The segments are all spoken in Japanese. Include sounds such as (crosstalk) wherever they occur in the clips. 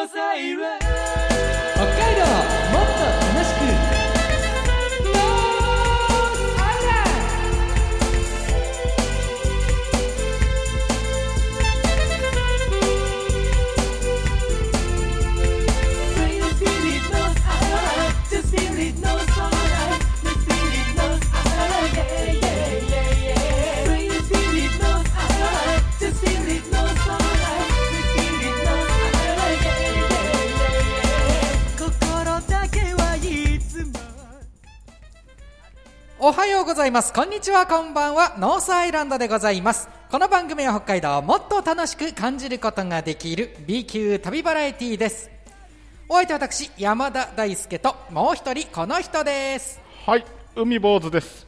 北海おはようございます。こんにちは、こんばんは。ノースアイランドでございます。この番組は北海道をもっと楽しく感じることができる B 級旅バラエティーです。お相手は私、山田大輔と、もう一人、この人です。はい、海坊主です。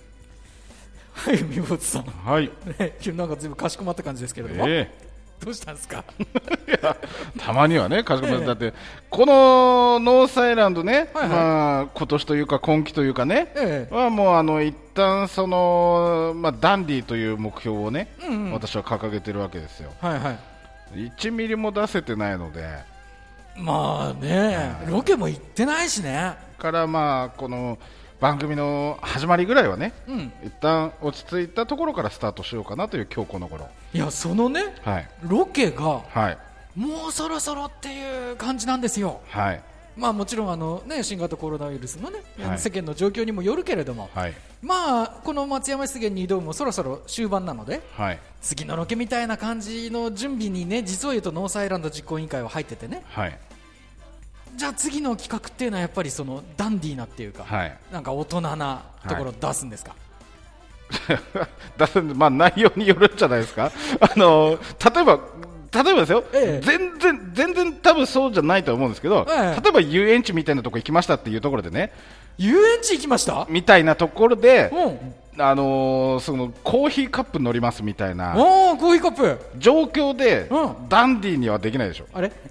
はい、海坊主さん。はい。(laughs) なんかずいぶんかしこまった感じですけれども、えどうしたんですか？(laughs) たまにはね、かしこまって、だって、このノースアイランドね、はいはい。まあ、今年というか、今季というかね、ええ。はもう、あの、一旦その、まあ、ダンディという目標をね、私は掲げてるわけですよ。はいはい。1ミリも出せてないので、まあね、ロケも行ってないしね。から、まあ、この、番組の始まりぐらいはね、うん。一旦落ち着いたところからスタートしようかなという今日この頃。いや、そのね、はい。ロケが、はい。もうそろそろっていう感じなんですよ。はい。まあもちろんあの、ね、新型コロナウイルスの、ねはい世間の状況にもよるけれども、はい。まあこの松山湿原に挑むもそろそろ終盤なのではい。次のロケみたいな感じの準備にね実を言うとノースアイランド実行委員会は入っててねはい。じゃあ次の企画っていうのはやっぱりそのダンディーなっていうか、はい。なんか大人なところを出すんですか、(laughs) 出すまあ、内容によるんじゃないですか、(laughs) あの例えば、例えばですよ、ええ。全然、全然多分そうじゃないと思うんですけど、ええ。例えば遊園地みたいなとこ行きましたっていうところでね、遊園地行きました？みたいなところで、うん。あのーそのコーヒーカップ乗りますみたいなおーコーヒーカップ。状況で、うん。ダンディーにはできないでしょ。あれ？(laughs)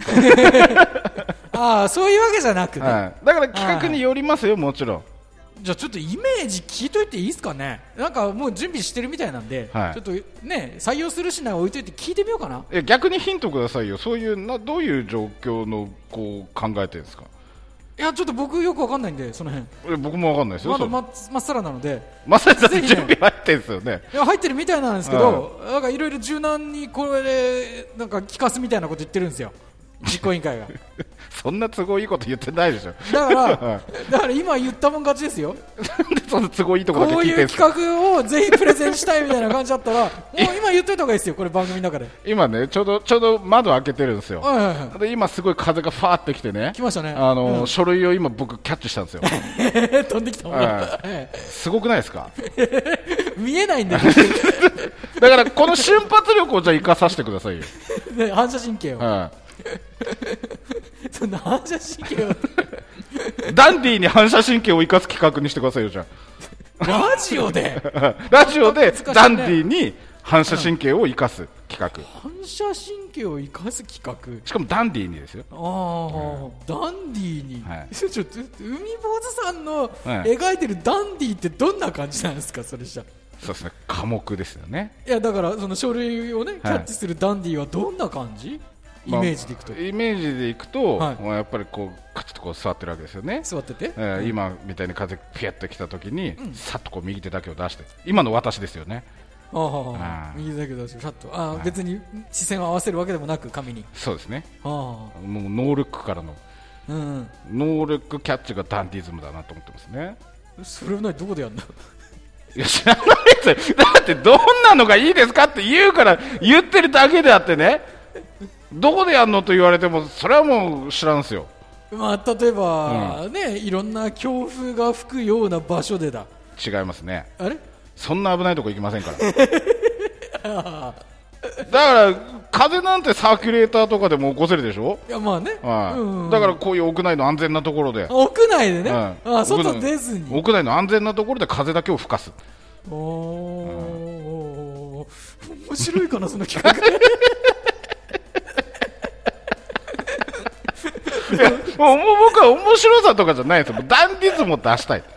ああそういうわけじゃなく。て、はい、だから企画によりますよ、もちろん。じゃあちょっとイメージ聞いといていいですかね。なんかもう準備してるみたいなんで、はい。ちょっとね採用するしない置いといて聞いてみようかな。いや逆にヒントくださいよ、そういうなどういう状況のこう考えてるんですか？いやちょっと僕よくわかんないんでその辺。え僕もわかんないですよ、まだままっさらなので。まってぜひね。準備入ってるんですよね。いや入ってるみたいなんですけど、なんかいろいろ柔軟にこれでなんか聞かすみたいなこと言ってるんですよ実行委員会が。(laughs) そんな都合いいこと言ってないでしょ。だからは (laughs) だから今言ったもん勝ちですよ。なんでそんな都合いいとこだけこういう聞いてるんですか？企画をぜひプレゼンしたいみたいな感じだったら (laughs) もう今言っといた方がいいですよこれ番組の中で。今ね、ちょうど、ちょうど窓開けてるんですよ。はいはいはで今すごい風がファーってきてね。来ましたね。あの、うん。書類を今僕キャッチしたんですよ。い飛んできたもん、はえすごくないですか？え見えないんだよ。だからこの瞬発力をじゃあ生かさせてくださいよ。ね反射神経を、は (laughs) そんな反射神経を。い。ダンディーに反射神経を生かす企画にしてくださいよ、じゃラジオで？あ。ラジオで (laughs) ダンディーに反射神経を生かす企画。反射神経を生かす企画？しかもダンディーにですよ。ああ、ダンディーに、はい。(laughs) ちょちょ海坊主さんのはい。描いてるダンディーってどんな感じなんですか？それじゃ。そうですね、科目ですよね。いやだからその書類をねキャッチするダンディーはどんな感じ、イメージでいくと、まあイメージでいくと、はい。まあやっぱりこうカチッとこう座ってるわけですよね。座ってて、えー今みたいに風ピュッと来た時に、さっとこう右手だけを出して。今の私ですよね。ああ。右だけ出してシャッと。あー別に視線を合わせるわけでもなく紙に。そうですね。あもうノールックからの。あうん。ノールックキャッチがダンディズムだなと思ってますね。それを何どこでやるの？(laughs) いや知らないですよだってどんなのがいいですかって言うから言ってるだけであってねどこでやるのと言われてもそれはもう知らんすよ。まあ例えば、ねいろんな強風が吹くような場所でだ。違いますね。あれ？そんな危ないとこ行きませんから。(laughs) だから風なんてサーキュレーターとかでも起こせるでしょ？いやまあね、はい。うんだからこういう屋内の安全なところで、屋内でね、はいあ外出ずに。屋内の安全なところで風だけを吹かす。おおー。面白いかなその企画 (laughs) もうもう僕は面白さとかじゃないです。よダンディズムを出したい。(laughs)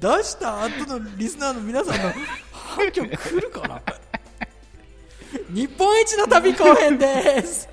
出した後のリスナーの皆さんの反響来るかな？(laughs) 日本一の旅公演です。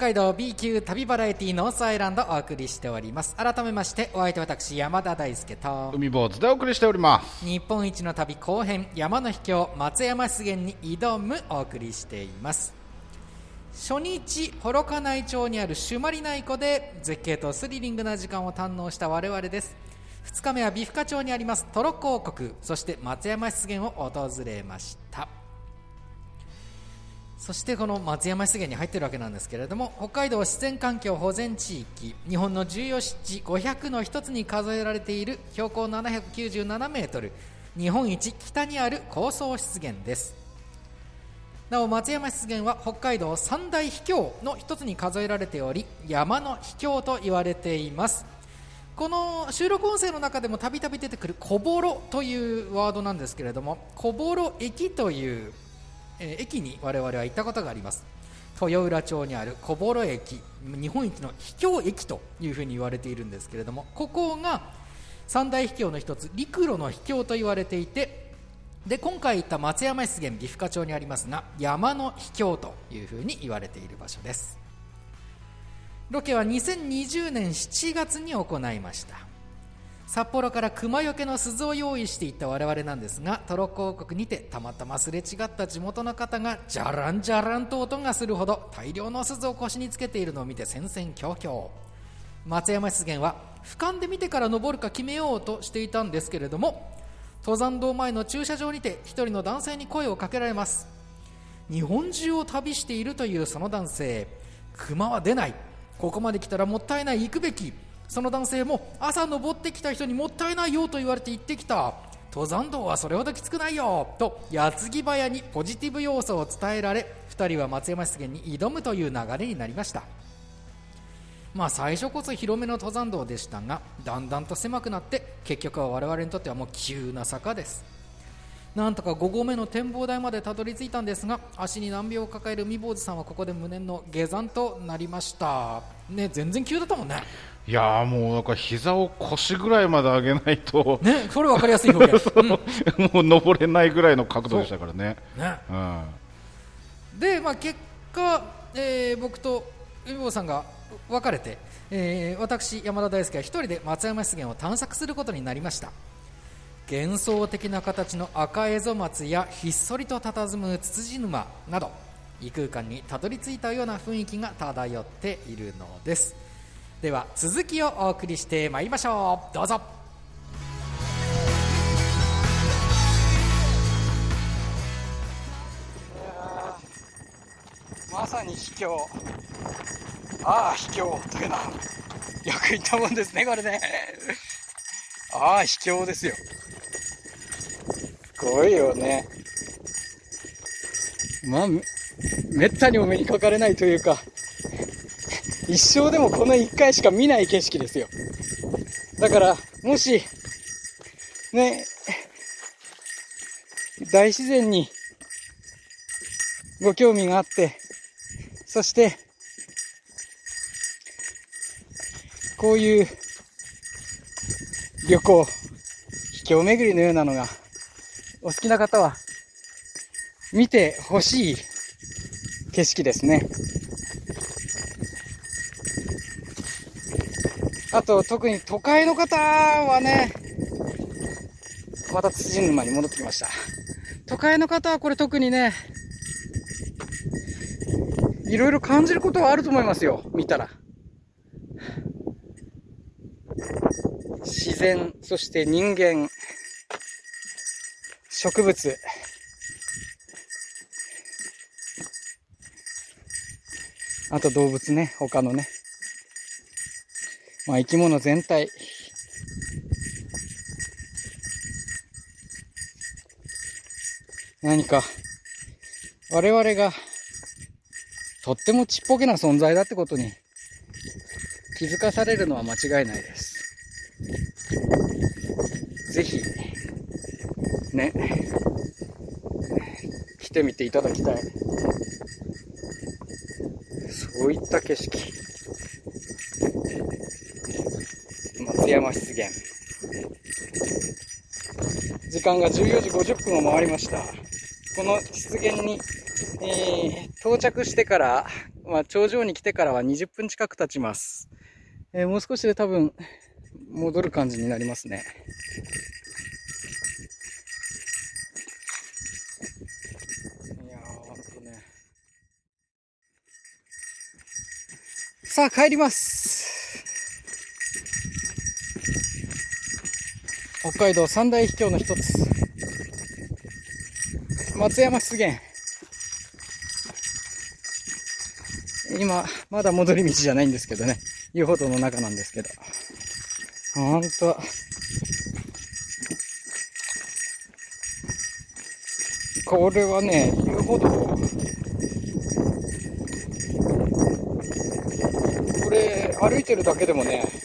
海道 B 級旅バラエティノースアイランドお送りしております。改めましてお相手私山田大輔と海坊主でお送りしております。日本一の旅後編山の秘境松山湿原に挑むお送りしています。初日幌加内町にある朱鞠内湖で絶景とスリリングな時間を堪能した我々です。2日目は美深町にありますトロッコ王国そして松山湿原を訪れましたそしてこの松山湿原に入っているわけなんですけれども北海道自然環境保全地域日本の重要湿地500の一つに数えられている標高797メートル日本一北にある高層湿原です。なお松山湿原は北海道三大秘境の一つに数えられており山の秘境と言われています。この収録音声の中でもたびたび出てくる小幌というワードなんですけれども小幌駅という、えー駅に我々は行ったことがあります。豊浦町にある小幌駅日本一の秘境駅というふうに言われているんですけれどもここが三大秘境の一つ陸路の秘境と言われていてで今回行った松山湿原美深町にありますが山の秘境というふうに言われている場所です。ロケは2020年7月に行いました。札幌から熊よけの鈴を用意していた我々なんですがトロッコ王国にてたまたますれ違った地元の方がじゃらんじゃらんと音がするほど大量の鈴を腰につけているのを見て戦々恐々。松山湿原は俯瞰で見てから登るか決めようとしていたんですけれども登山道前の駐車場にて一人の男性に声をかけられます。日本中を旅しているというその男性。熊は出ない。ここまで来たらもったいない。行くべき。その男性も朝登ってきた人にもったいないよと言われて行ってきた。登山道はそれほどきつくないよと矢継ぎ早にポジティブ要素を伝えられ2人は松山湿原に挑むという流れになりました。まあ最初こそ広めの登山道でしたがだんだんと狭くなって結局は我々にとってはもう急な坂です。なんとか5合目の展望台までたどり着いたんですが足に難病を抱える海坊主さんはここで無念の下山となりました。ね全然急だったもんね。いやーもうなんか膝を腰ぐらいまで上げないと、ねそれ分かりやすい表現、(laughs) う。んもう登れないぐらいの角度でしたからね。ね。うん。で、まあ、結果、えー僕と海坊さんが別れて、えー私山田大輔は一人で松山湿原を探索することになりました。幻想的な形の赤エゾ松やひっそりと佇むツツジ沼など異空間にたどり着いたような雰囲気が漂っているのですでは続きをお送りしてまいりましょう。どうぞ。まさに秘境。ああ秘境というのはよく言ったもんですねこれね。ああ秘境ですよ。すごいよね。まあめめったにお目にかかれないというか。一生でもこの一回しか見ない景色ですよだからもしね大自然にご興味があってそして、こういう旅行、秘境巡りのようなのがお好きな方は見てほしい景色ですね。あと特に都会の方はね、また土沼に戻ってきました。都会の方はこれ特にね、いろいろ感じることはあると思いますよ、見たら。自然、そして人間、植物、あと動物ね、他のね。まあ生き物全体。何か、我々がとってもちっぽけな存在だってことに気づかされるのは間違いないです。ぜひ、ね、来てみていただきたい。そういった景色。松山湿原。時間が14時50分を回りました。この湿原に、えー到着してからまあ、頂上に来てからは20分近く経ちます。えーもう少しで多分、戻る感じになりますね。いやー、ほんとね。さあ、帰ります。北海道三大秘境の一つ。松山湿原。今、まだ戻り道じゃないんですけどね。遊歩道の中なんですけど。ほんと。これはね、遊歩道。これ、歩いてるだけでもね、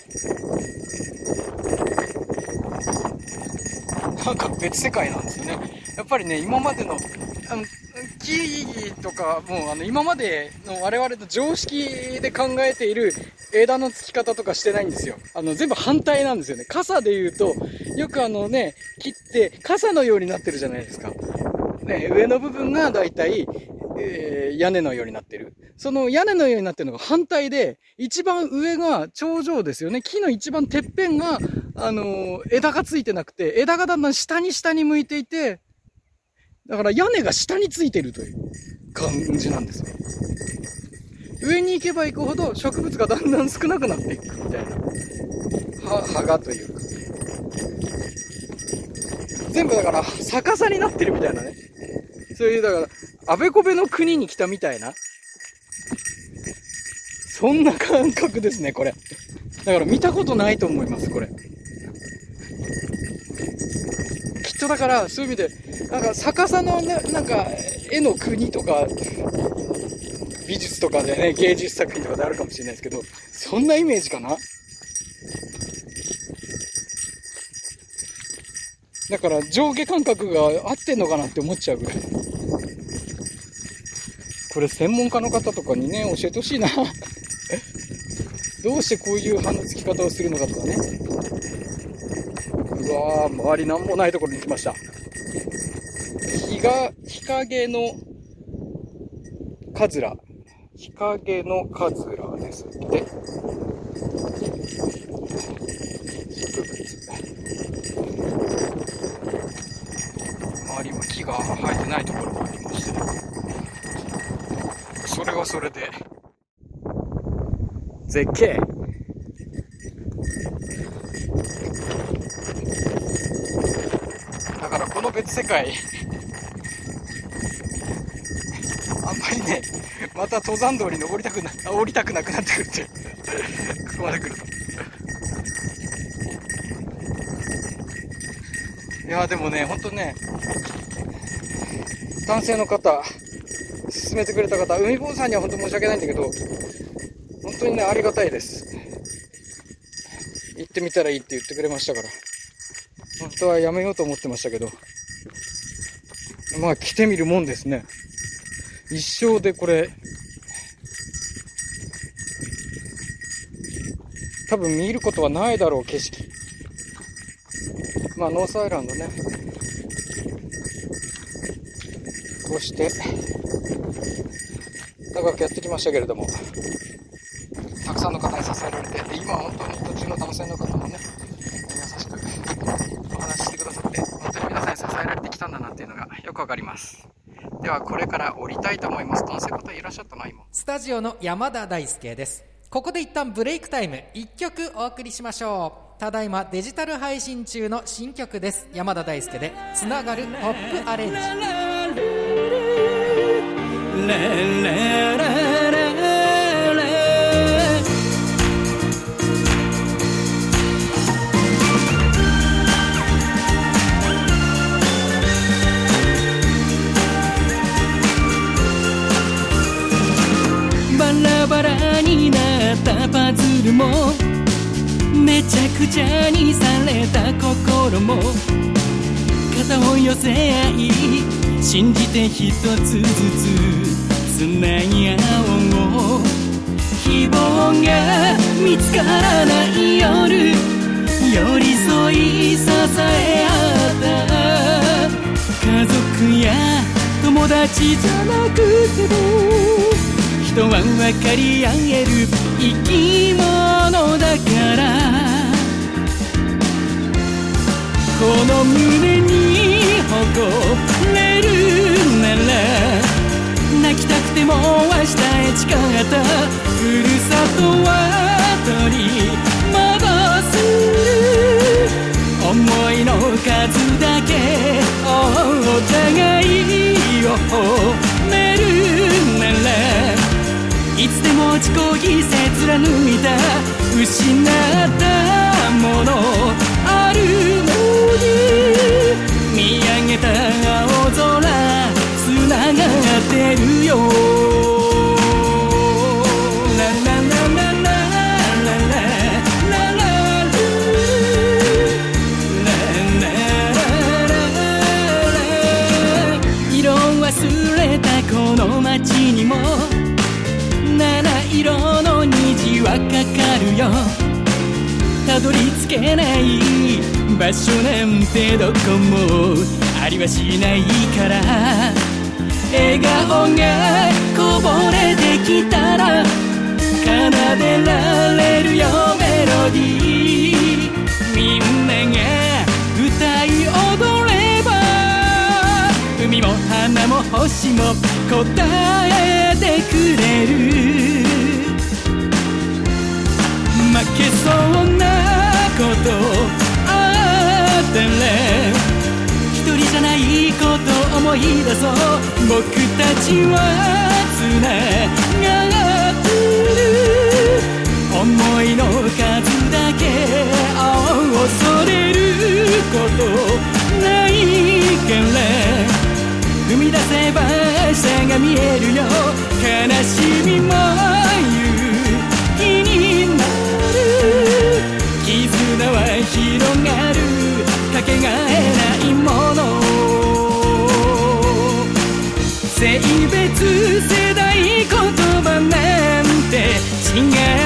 なんか別世界なんですよね。やっぱりね、今までの、あの、木々とか、もうあの、今までの我々の常識で考えている枝の付き方とかしてないんですよ。あの、全部反対なんですよね。傘で言うと、よくあのね、切って傘のようになってるじゃないですか。ね、上の部分がだいたい、えー屋根のようになってる。その屋根のようになってるのが反対で、一番上が頂上ですよね。木の一番てっぺんが、あの枝がついてなくて、枝がだんだん下に下に向いていて、だから屋根が下についてるという感じなんですよ。上に行けば行くほど植物がだんだん少なくなっていくみたいな。葉葉がというか。全部だから逆さになってるみたいなね。そういう、だから、あべこべの国に来たみたいな。そんな感覚ですね、これ。だから見たことないと思います、これ。きっとだから、そういう意味で、なんか逆さのね、なんか、絵の国とか、美術とかでね、芸術作品とかであるかもしれないですけど、そんなイメージかな？だから上下感覚が合ってんのかなって思っちゃうぐらい。これ専門家の方とかにね、教えてほしいな。どうしてこういう葉の付き方をするのかとかね。うわー、周りなんもないところに来ました。日が、日陰のカズラ。日陰のカズラですって。植物。周りは木が生えてないところもありまして、それはそれで、絶景。だからこの別世界、あんまりね、また登山道に登りたくな、降りたくなくなってくるって、ここまで来る。と。いやでもね、ほんとね、男性の方、勧めてくれた方、海坊さんには本当申し訳ないんだけど、当にね、ありがたいです。行ってみたらいいって言ってくれましたから。本当はやめようと思ってましたけど、まあ来てみるもんですね。一生でこれ、多分見ることはないだろう景色。まあ、ノースアイランドね。こうして、長くやってきましたけれども、たくさんの方に支えられて、で今本当に途中の男性の方もね、優しくお話ししてくださって、本当に皆さんに支えられてきたんだなっていうのがよくわかります。では、これから降りたいと思います。男性の方いらっしゃったな、今？スタジオの山田大輔ですここで一旦ブレイクタイム1曲お送りしましょうただいまデジタル配信中の新曲です山田大輔で「つながるポップアレンジ」ズルもめちゃくちゃにされた心も肩を寄せ合い信じて一つずつつなぎ合おう希望が見つからない夜寄り添い支え合った家族や友達じゃなくても分かり合える生き物だから。この胸に誇れるなら泣きたくても明日へ誓った。ふるさとは取り戻す。思いの数だけお互いを褒める。いつでも自己犠牲貫いた失ったものあるのに見上げた青空つながってるよたどり着けない場所なんてどこもありはしないから。笑顔がこぼれてきたら奏でられるよメロディー。みんなが歌い踊れば海も花も星も答えてくれる。負けそうなことあったら一人じゃないこと思い出そう。僕たちはつながってる思いの数だけ恐れることないから踏み出せば下が見えるよ。悲しみも Ningele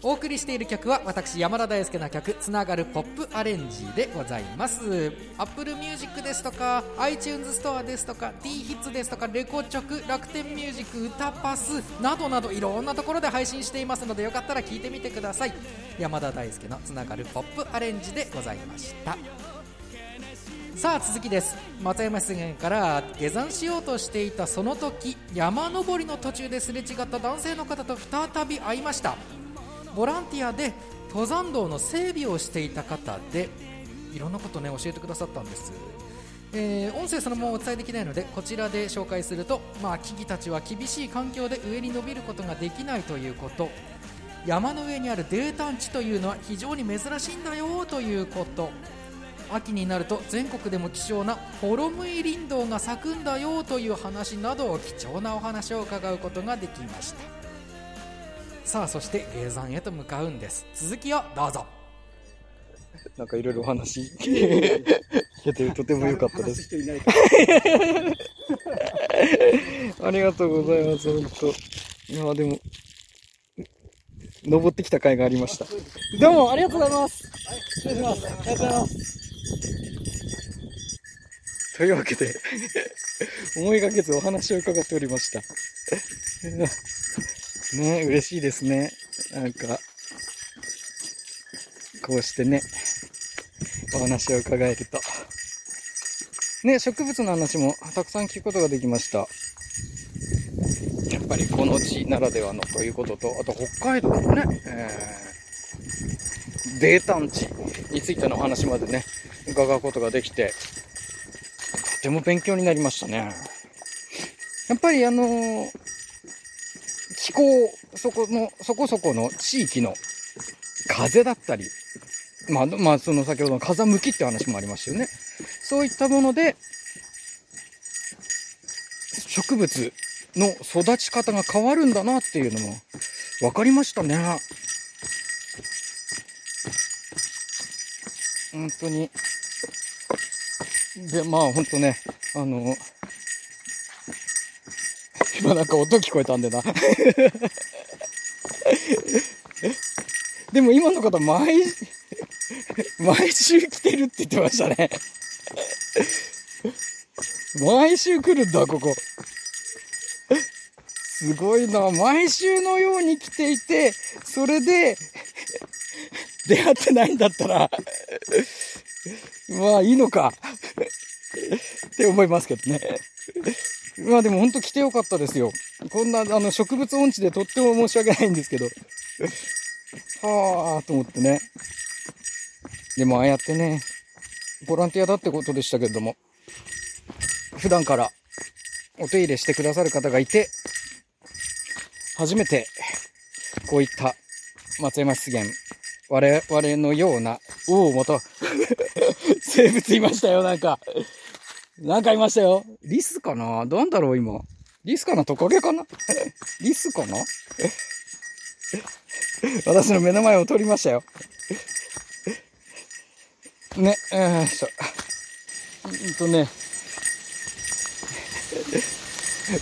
お送りしている曲は私山田大輔の曲「つながるポップアレンジ」でございます。Apple Music ですとか iTunes ストアですとか D ヒッツですとかレコチョク楽天ミュージック歌パスなどなどいろんなところで配信していますのでよかったら聞いてみてください。山田大輔のつながるポップアレンジでございました。さあ続きです。松山湿原から下山しようとしていたその時山登りの途中ですれ違った男性の方と再び会いました。ボランティアで登山道の整備をしていた方でいろんなことね教えてくださったんです、えー音声そのままお伝えできないのでこちらで紹介すると、まあ、木々たちは厳しい環境で上に伸びることができないということ。山の上にある泥炭地というのは非常に珍しいんだよということ。秋になると全国でも希少なホロムイ林道が咲くんだよという話など貴重なお話を伺うことができました。さあそして下山へと向かうんです続きをどうぞなんかいろいろお話聞けてとても良かったです。(laughs) ありがとうございます、本当。いや、でも、登ってきた甲斐がありました。どうも、ありがとうございます。失礼します。ありがとうございます。というわけで、(laughs) 思いがけずお話を伺っておりました。ね、嬉しいですね。なんか、こうしてね、お話を伺えると。ね、植物の話もたくさん聞くことができました。やっぱりこの地ならではのということと、あと北海道のね、えー、泥炭地についてのお話までね、伺うことができて、とても勉強になりましたね。やっぱりあのー気候、そこの、そこそこの地域の風だったり、まあ、まあ、その先ほどの風向きって話もありましたよね。そういったもので、植物の育ち方が変わるんだなっていうのも分かりましたね。本当に。で、まあ、ほんとね、あの、今なんか音聞こえたんでな。でも今の方、毎、毎週来てるって言ってましたね。毎週来るんだ、ここ。すごいな。毎週のように来ていて、それで、出会ってないんだったら、まあいいのか。って思いますけどね。まあでも本当来てよかったですよ。こんなあの植物音痴でとっても申し訳ないんですけど。はあと思ってね。でもああやってね、ボランティアだってことでしたけれども、普段からお手入れしてくださる方がいて、初めてこういった松山湿原、我々のような、おお、また、(laughs) 生物いましたよ、なんか。なんかいましたよ。リスかな？なんだろう、今。リスかな？トカゲかな？(laughs) リスかな？(laughs) 私の目の前を通りましたよ。ね、よいしょ。ほんとね。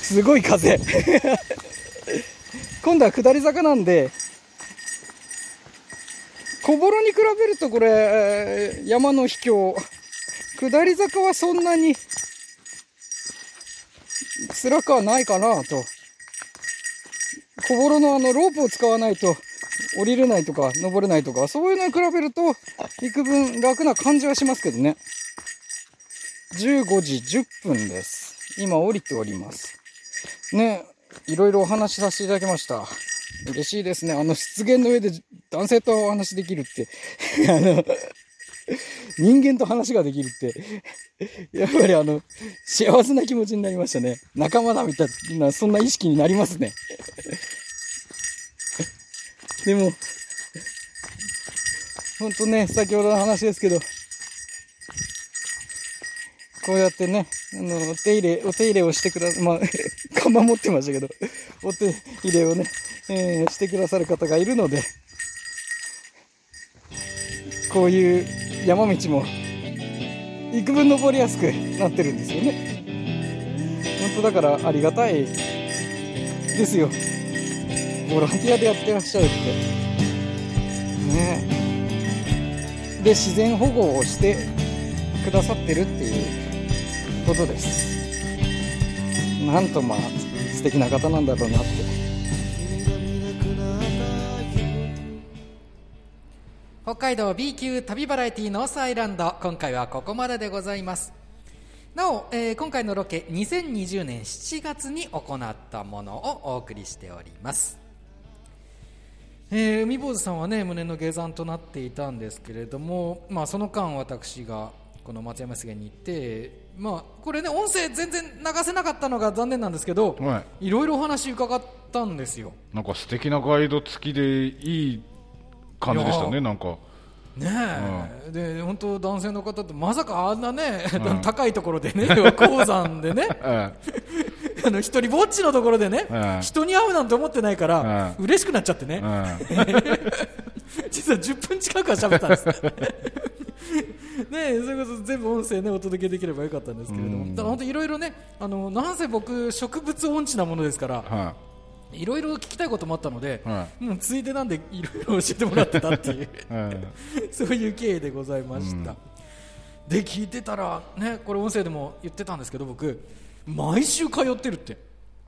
すごい風。今度は下り坂なんで、小幌に比べるとこれ、えー山の秘境。下り坂はそんなに辛くはないかなと。小幌のあのロープを使わないと降りれないとか登れないとか、そういうのに比べると幾分楽な感じはしますけどね。15時10分です。今降りております。ね、いろいろお話しさせていただきました。嬉しいですね。あの湿原の上で男性とお話できるって。(laughs) あの、(laughs) 人間と話ができるって、(laughs) やっぱりあの、幸せな気持ちになりましたね。仲間だみたいな、そんな意識になりますね。(laughs) でも、ほんとね、先ほどの話ですけど、こうやってね、あの、お手入れ、お手入れをしてくだ、まあ、看板持ってましたけど、お手入れをね、えーしてくださる方がいるので、こういう山道も、幾分登りやすくなってるんですよね。本当だからありがたいですよ。ボランティアでやってらっしゃるって。ねで、自然保護をしてくださってるっていうことです。なんとまあ、素敵な方なんだろうなって。北海道 B 級旅バラエティノースアイランド。今回はここまででございます。なお、えー今回のロケ2020年7月に行ったものをお送りしております。えー海坊主さんはね胸の下山となっていたんですけれども、まあ、その間私がこの松山湿原に行ってまあこれね音声全然流せなかったのが残念なんですけど、、はいろいろお話伺ったんですよ。なんか素敵なガイド付きでいい感じでしたね、なんか。ねえ、で本当男性の方ってまさかあんなね、うん。(laughs) 高いところでね (laughs) 鉱山でね。(laughs) えあの一人ぼっちのところでね、うん人に会うなんて思ってないから、う嬉しくなっちゃってね、実は10分近くは喋ったんです。ねえそれこそ全部音声ねお届けできればよかったんですけれども、本当いろいろねあのなんせ僕植物音痴なものですから、いろいろ聞きたいこともあったので、はもうついでなんでいろいろ教えてもらってたっていうえ (laughs) そういう経緯でございました、で聞いてたらねこれ音声でも言ってたんですけど僕毎週通ってるって。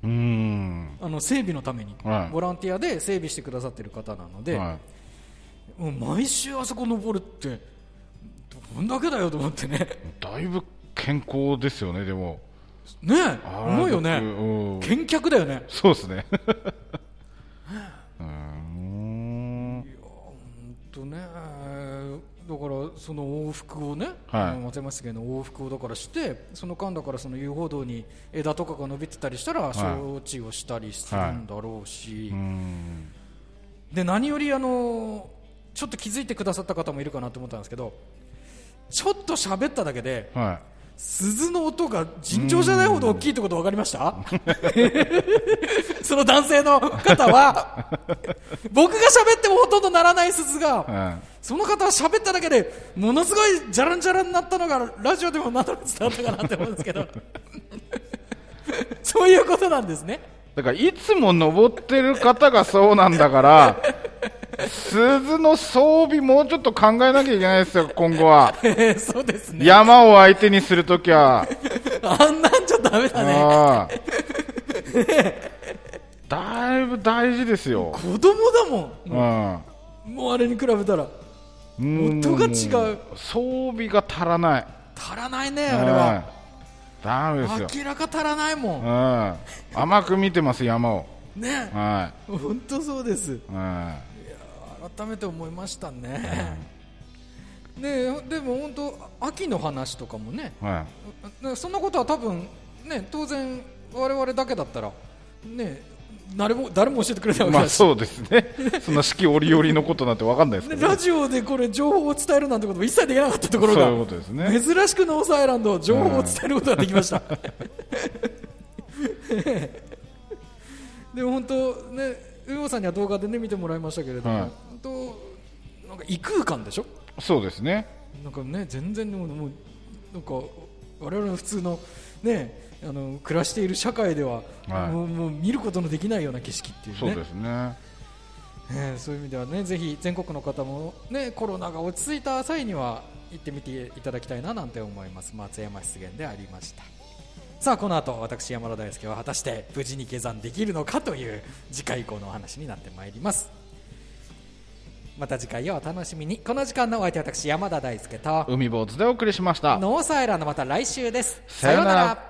えうーん。あの整備のために、はい。ボランティアで整備してくださってる方なので、はもう毎週あそこ登るってどんだけだよと思ってね。い、だいぶ健康ですよね、でも。ね思うよね。見客だよね。そうですね。うーん。ほんとね。だからその往復をね、はい。松山湿原の往復をだからしてその間だからその遊歩道に枝とかが伸びてたりしたら招致をしたりするんだろうし、うーん。で何よりあのちょっと気づいてくださった方もいるかなと思ったんですけどちょっと喋っただけでは鈴の音が尋常じゃないほど大きいってこと分かりました？(laughs) その男性の方は僕が喋ってもほとんど鳴らない鈴い。がはその方は喋っただけでものすごいじゃらんじゃらんになったのがラジオでもなんとなく伝わったかなって思うんですけど。(laughs) そういうことなんですね。だからいつも登ってる方がそうなんだから鈴の装備もうちょっと考えなきゃいけないですよ今後は。(laughs) そうですね。山を相手にするときは。あんなんじゃダメだね。だいぶ大事ですよ、子供だもうん。んもうあれに比べたら。うん。音が違う。装備が足らない。足らないねあれは。うん。ダメですよ、明らか足らないもうん。ん、甘く見てます山を。ねは本当そうです。い、うん改めて思いましたね。ねでも本当秋の話とかもね。はねそんなことは多分ね当然我々だけだったらね誰も誰も教えてくれないわい、けだし、まあそうですね。(laughs) そんな四季折々のことなんて分かんないですけど、ねラジオでこれ情報を伝えるなんてことも一切できなかったところがね。珍しくノースアイランド情報を伝えることができました、(laughs) (laughs) でも本当ね上尾さんには動画でね見てもらいましたけれども、はい本当なんか異空間でしょ？そうですね。なんかね全然もうなんか我々の普通のねあの暮らしている社会では、はい。もうもう見ることのできないような景色っていうね。そうですね。ねそういう意味ではねぜひ全国の方もねコロナが落ち着いた際には行ってみていただきたいななんて思います。松山湿原でありました。さあこの後私山田大輔は果たして無事に下山できるのかという次回以降のお話になってまいりますまた次回をお楽しみに。この時間のお相手は私山田大輔と。海坊主でお送りしましたノーサイランのまた来週ですさようなら